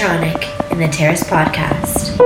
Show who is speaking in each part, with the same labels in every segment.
Speaker 1: Tronic in the Terrace Podcast.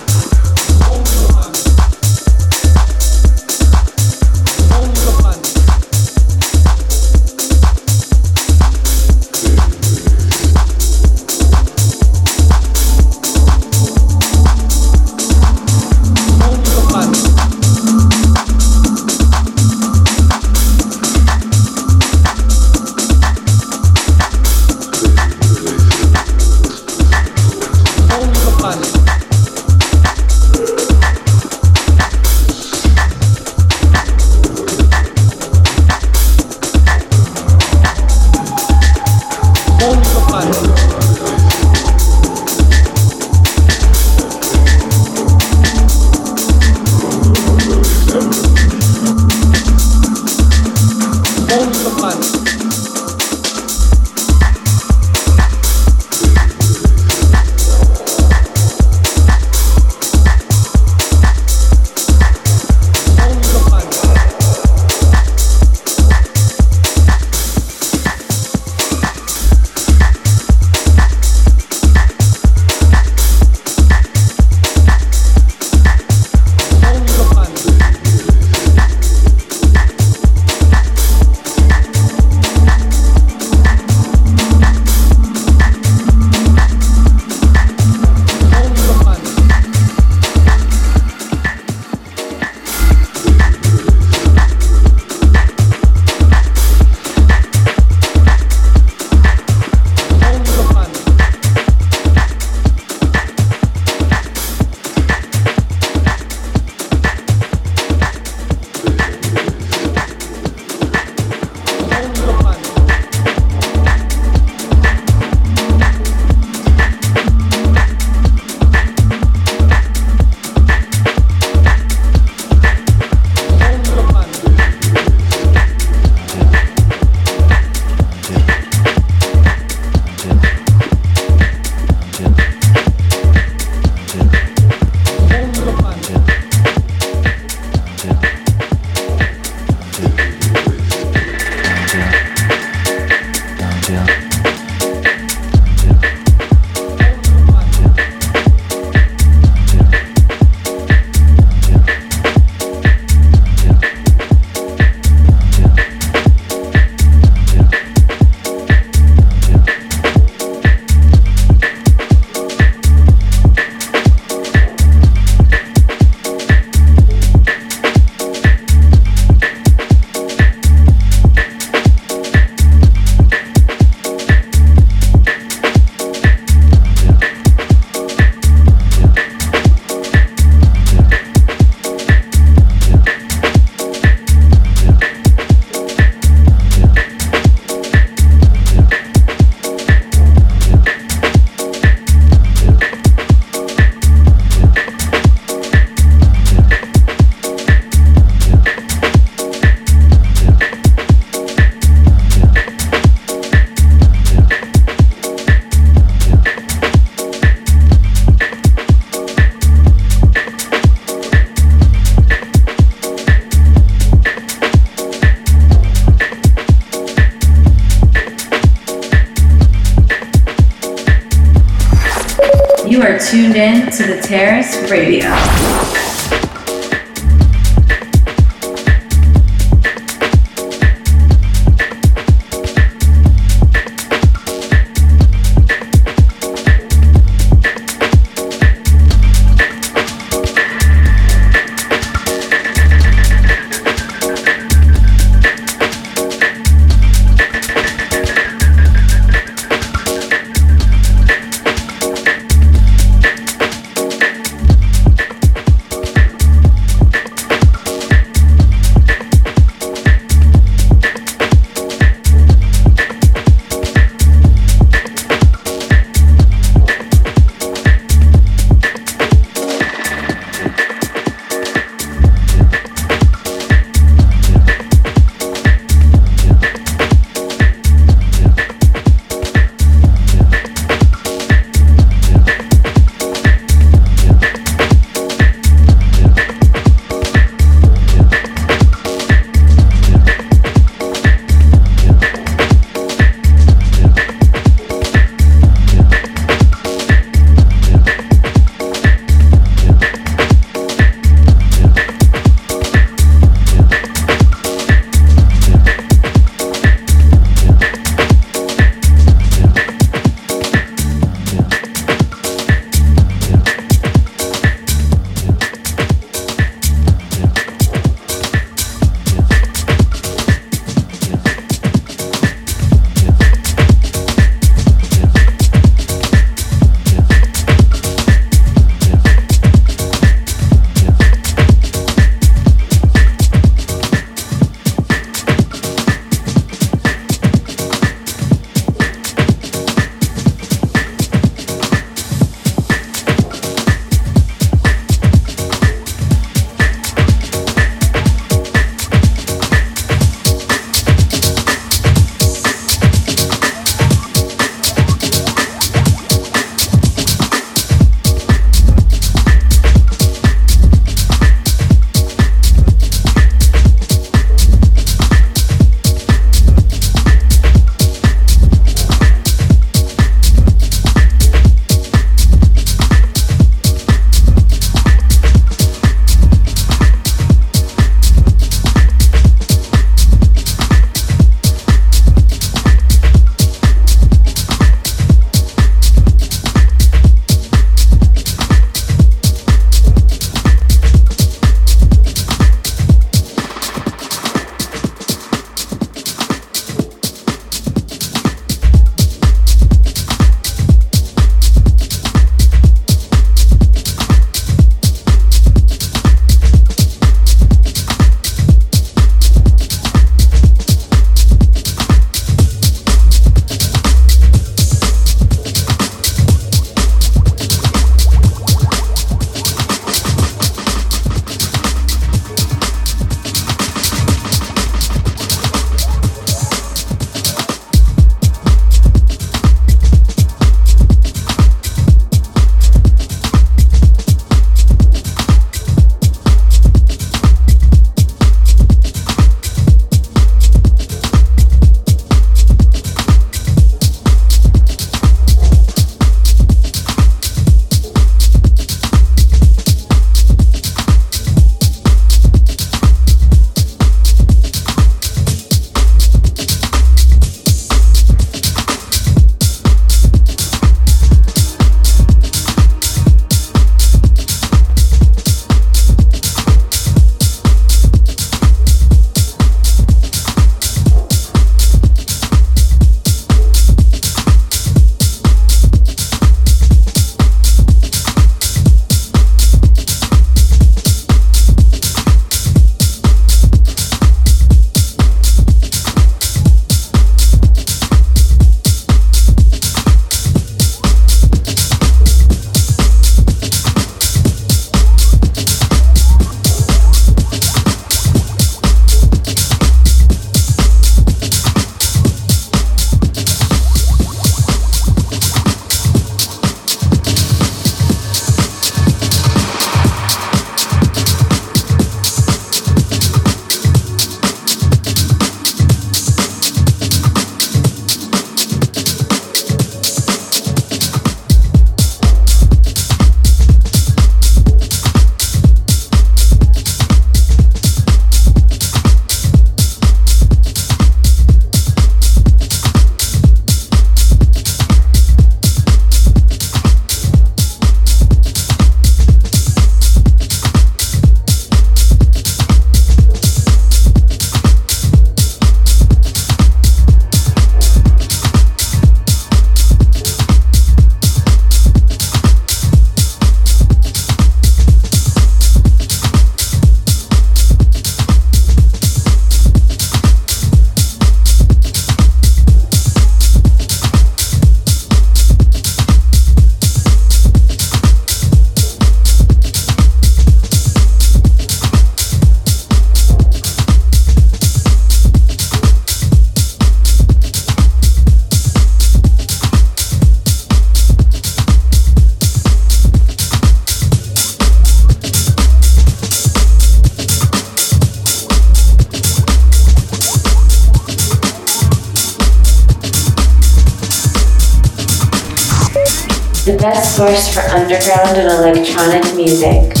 Speaker 1: Underground and electronic music.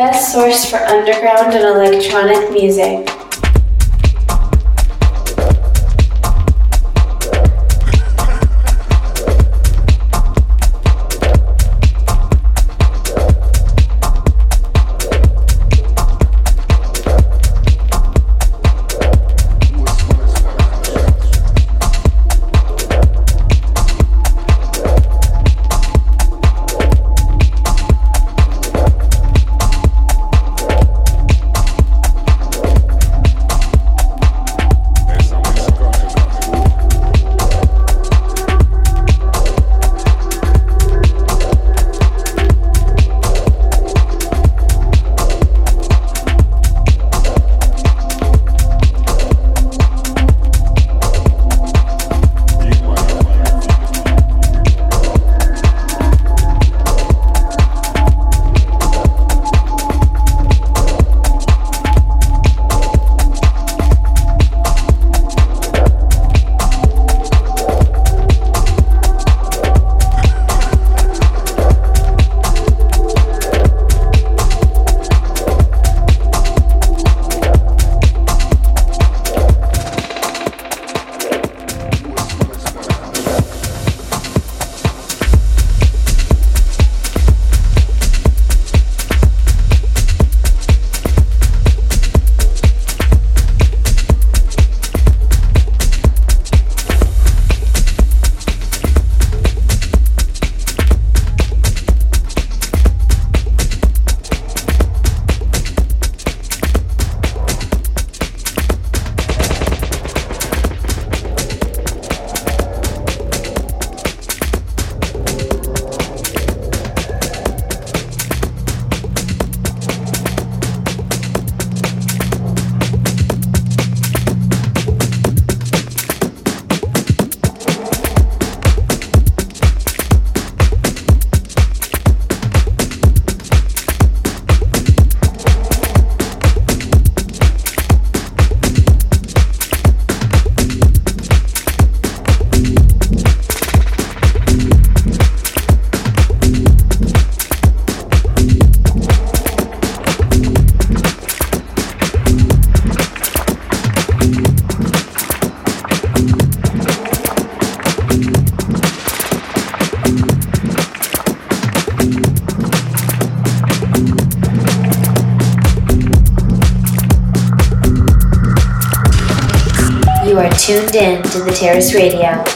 Speaker 1: Best source for underground and electronic music. To the Terrace Radio.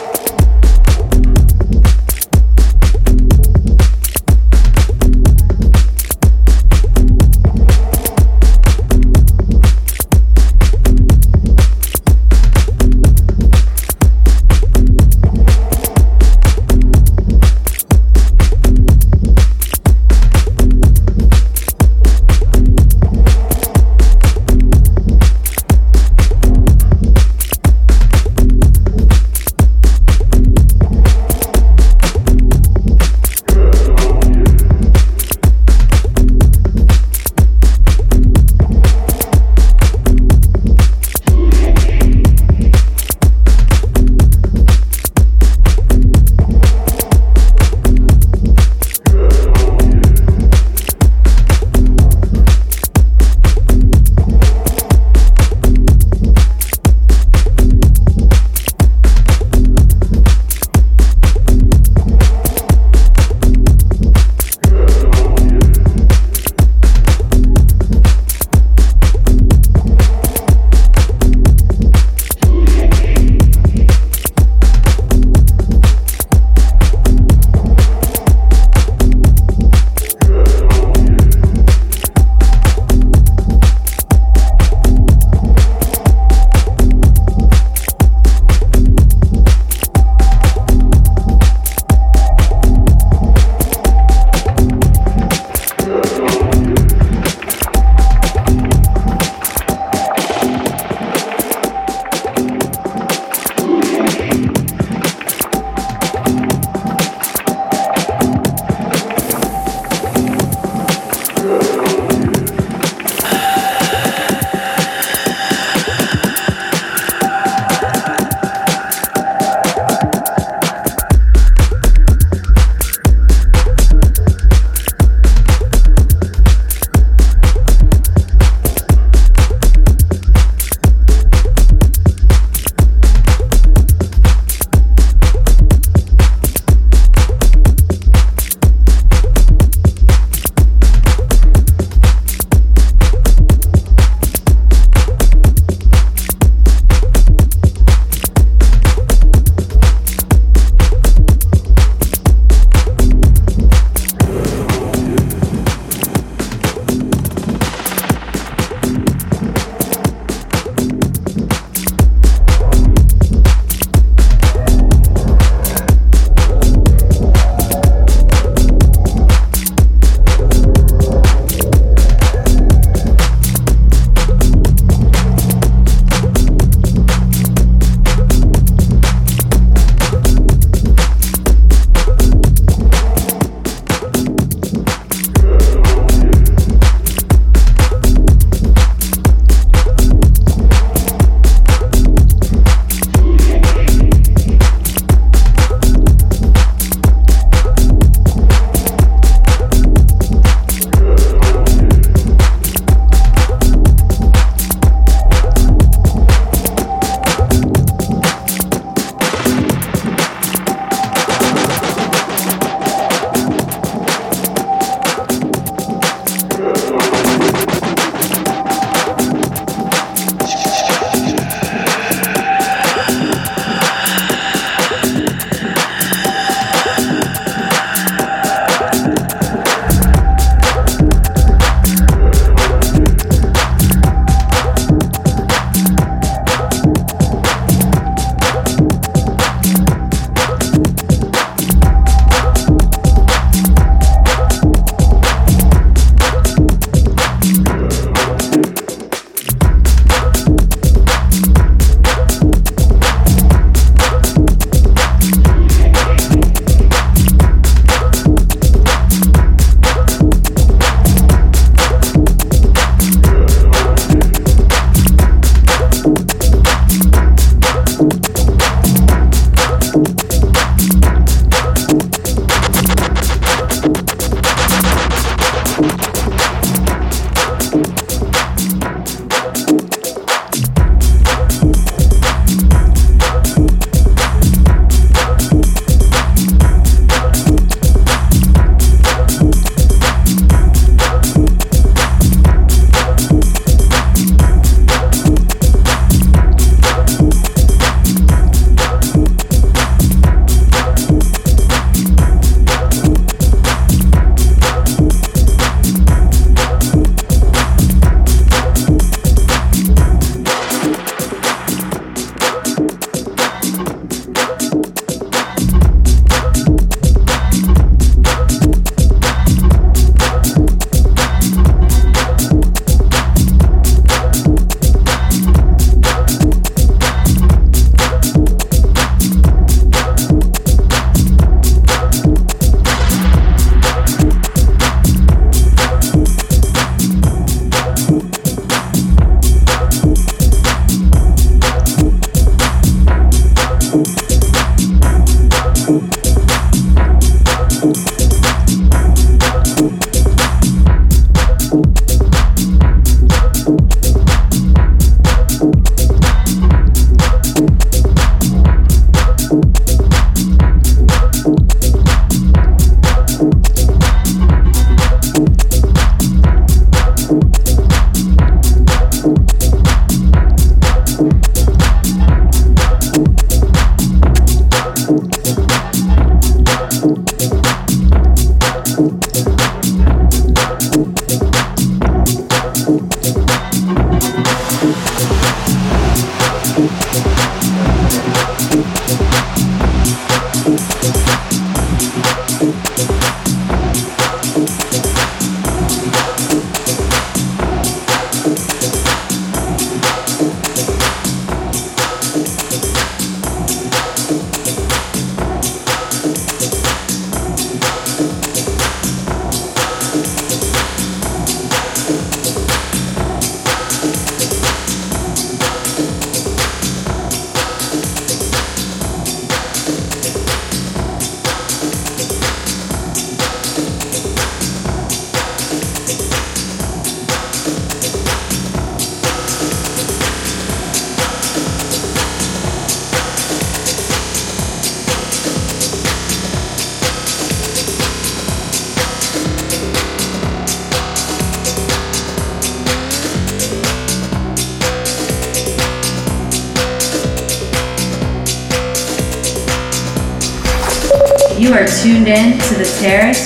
Speaker 2: Tuned in to the Terrace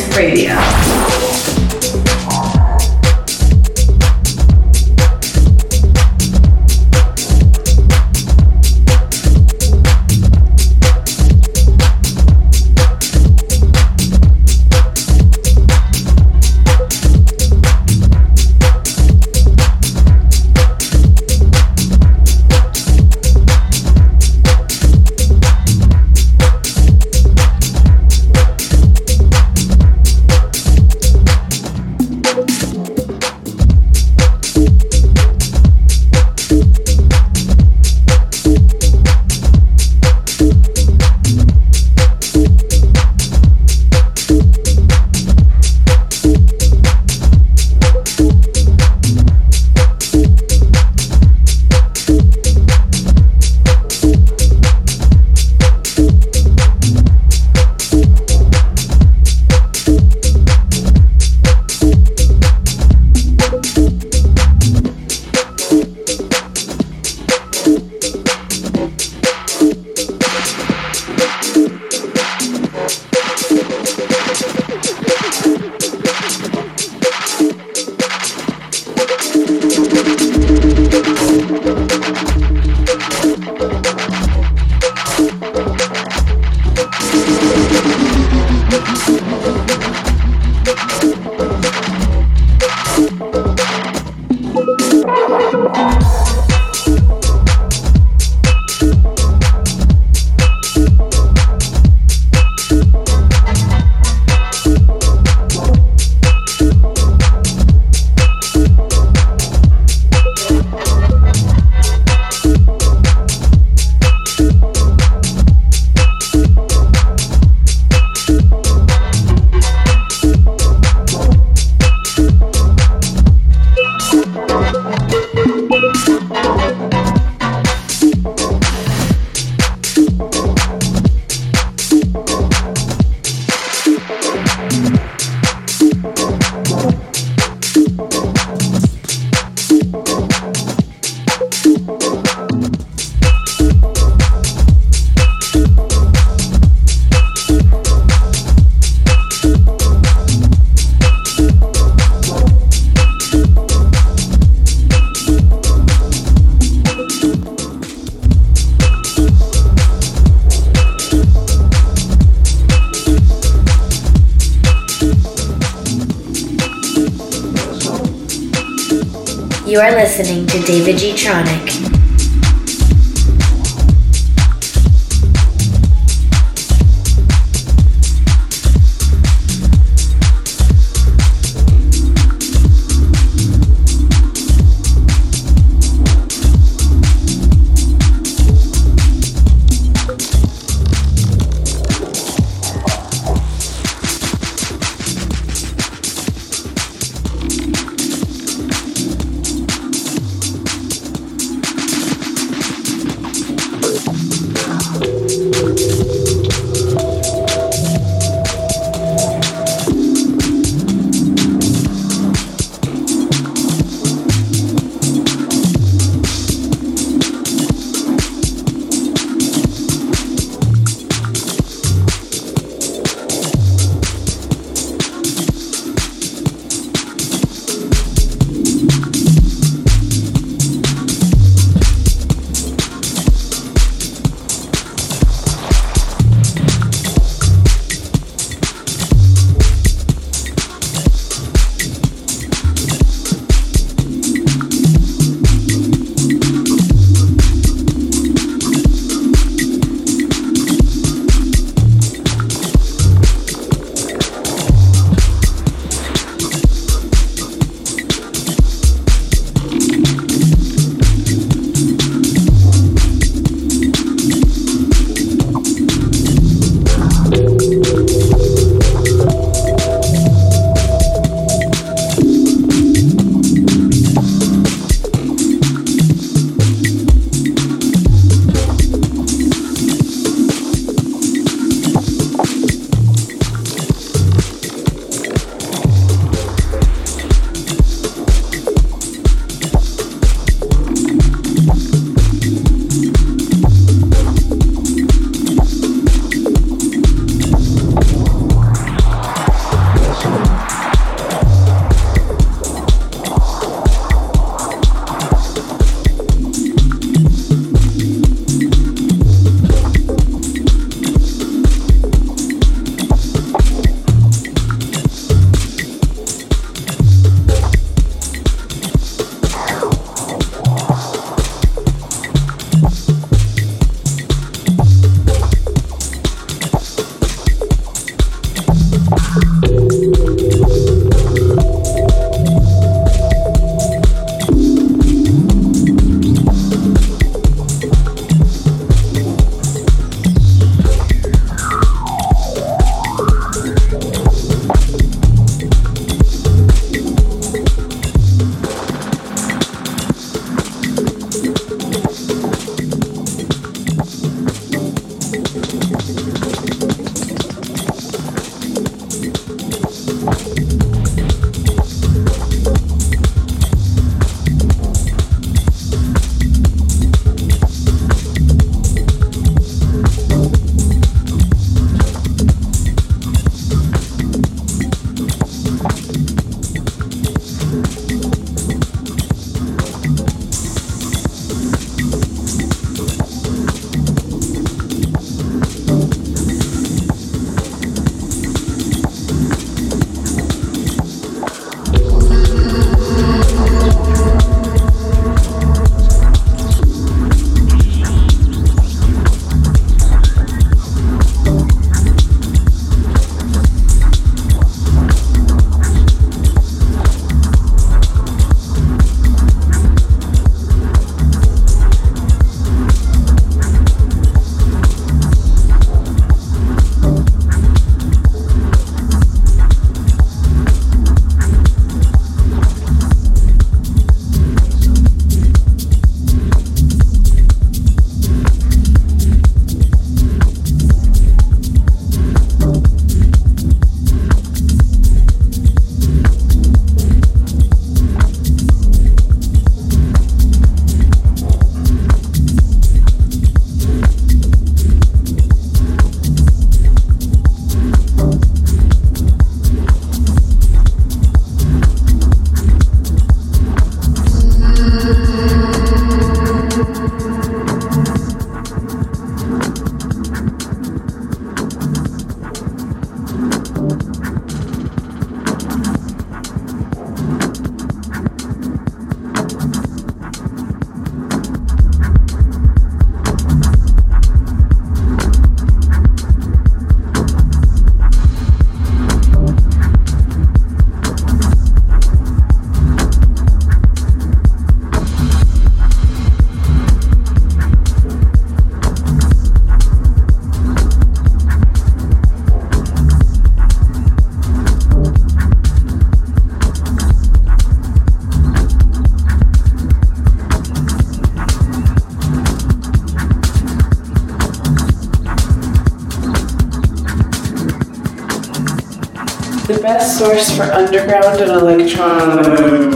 Speaker 1: source for underground and electronic.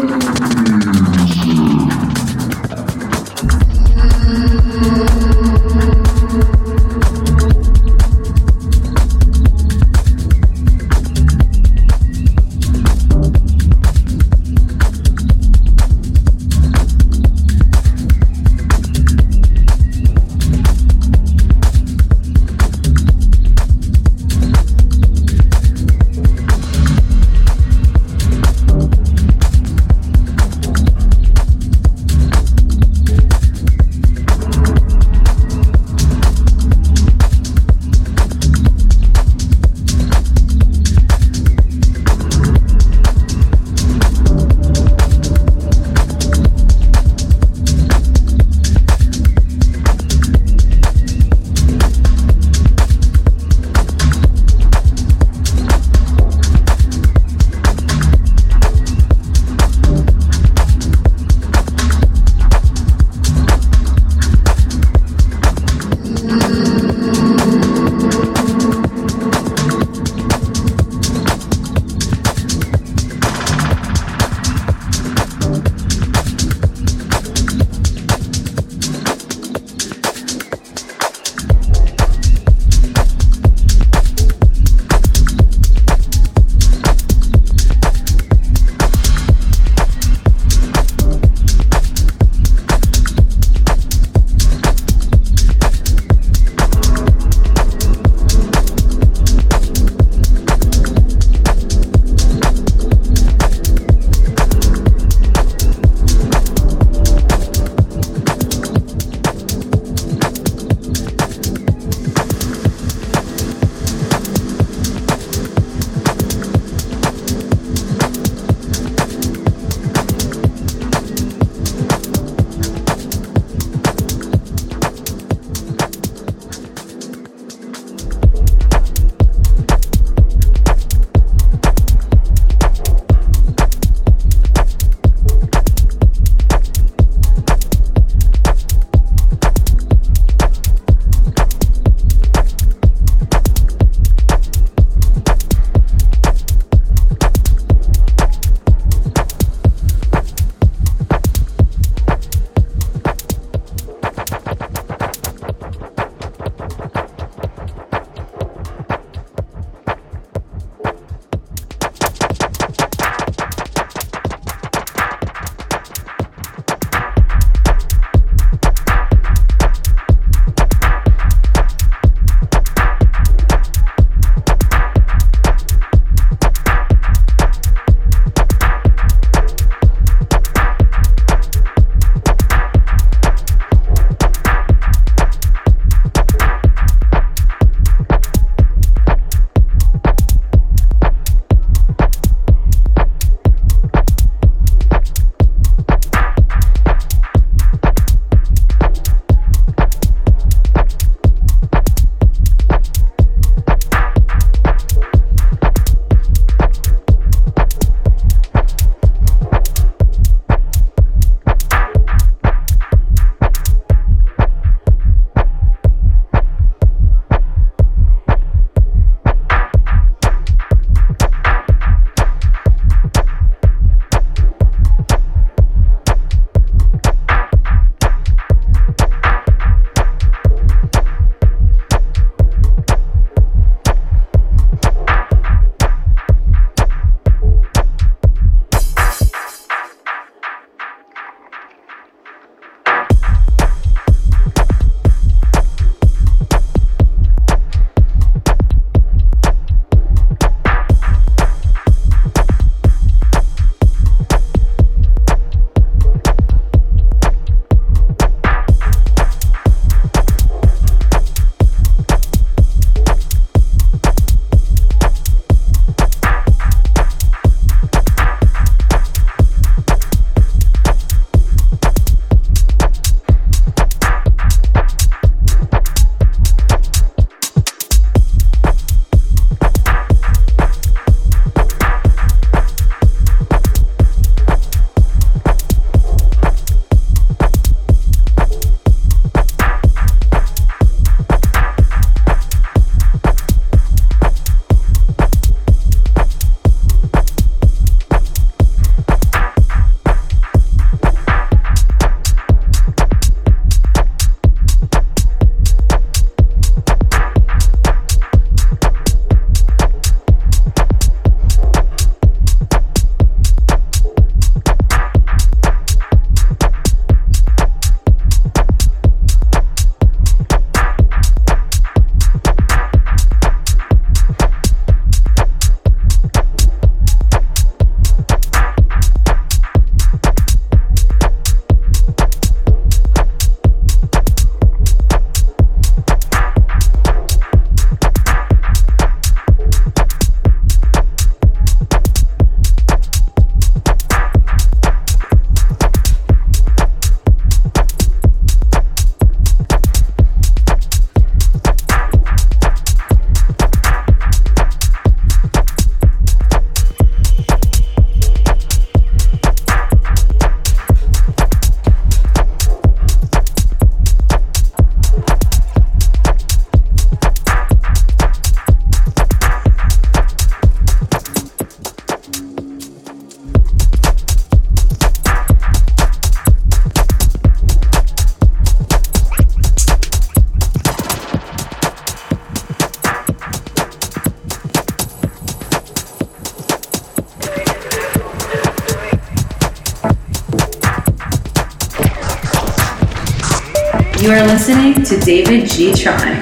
Speaker 2: David G.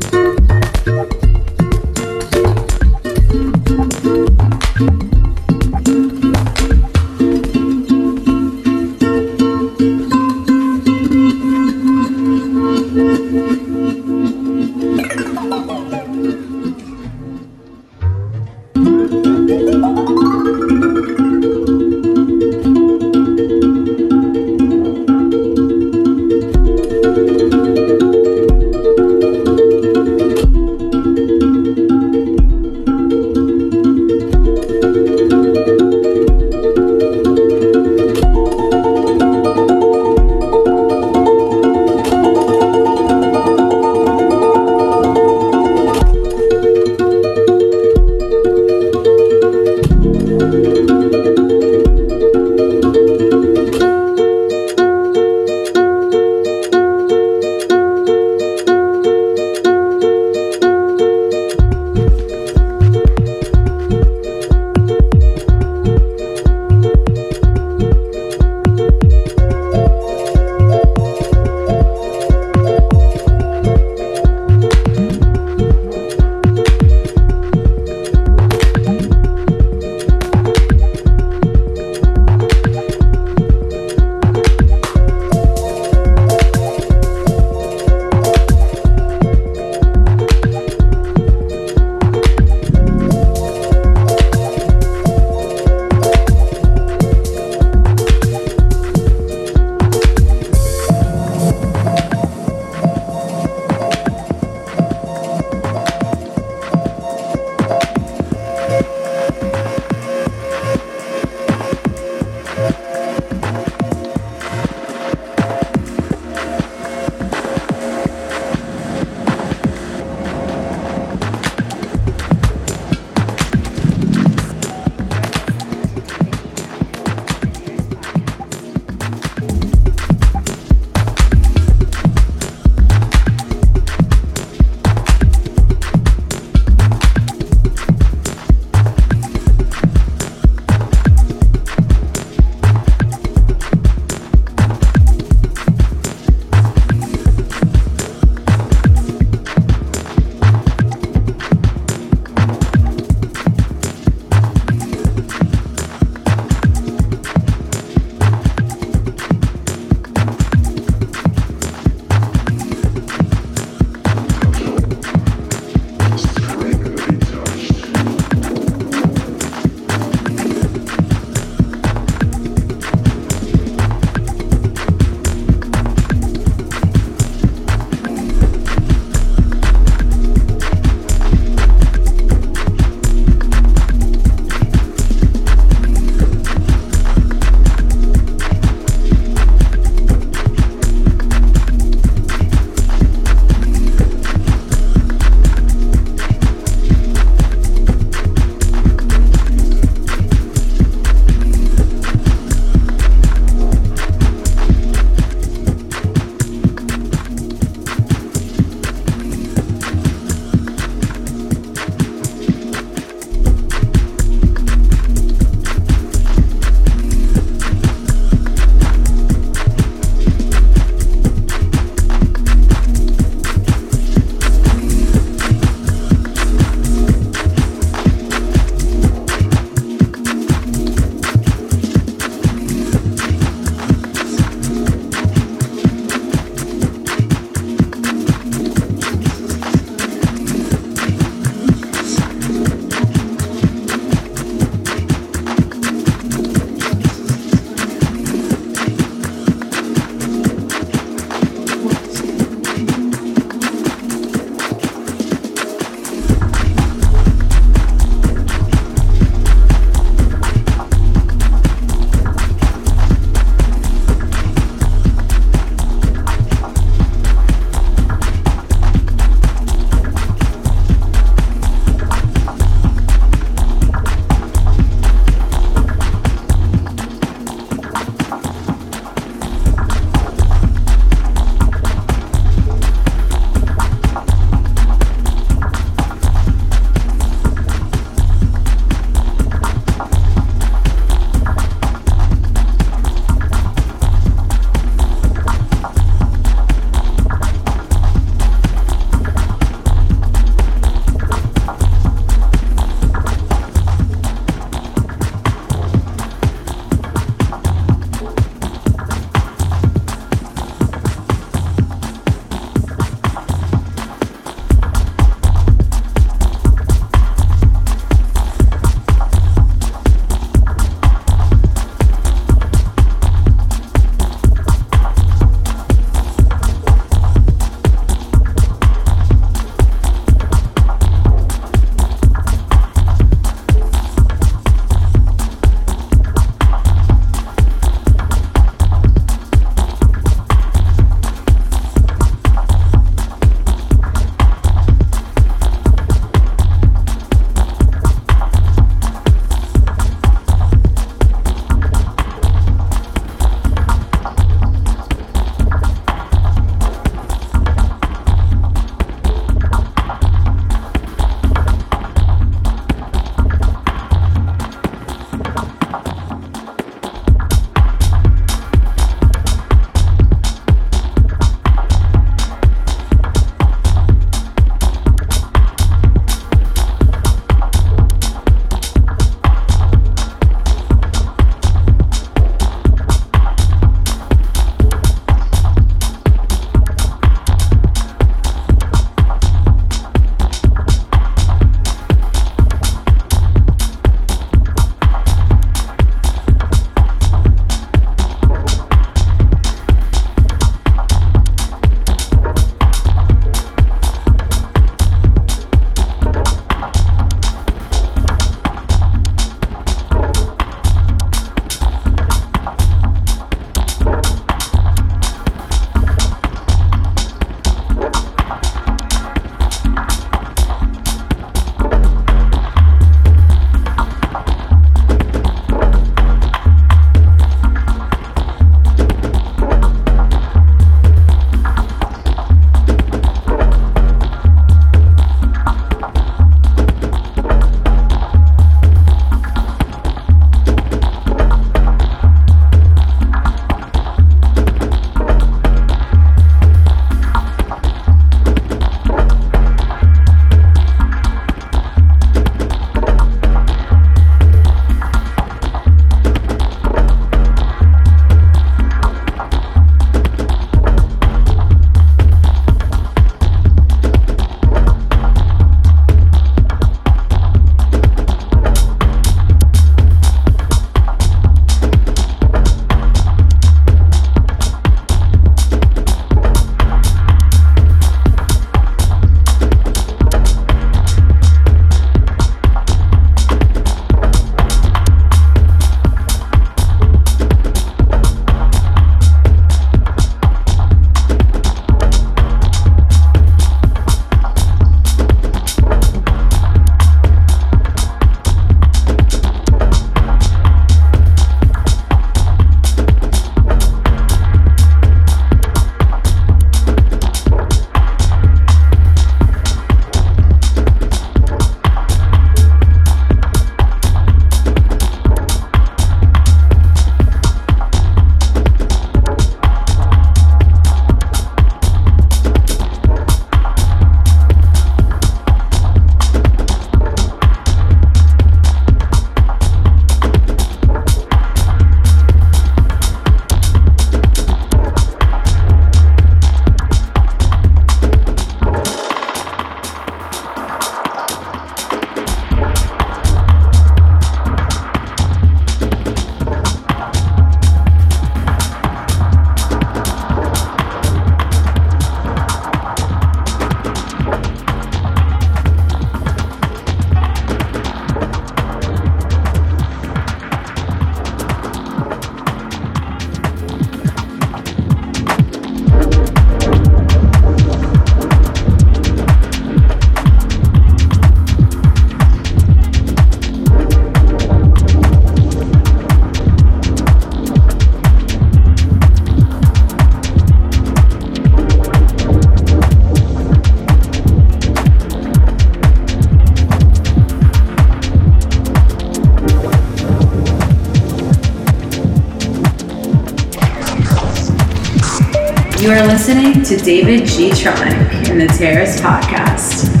Speaker 2: Listening to David Gtronic in the Terrace Podcast.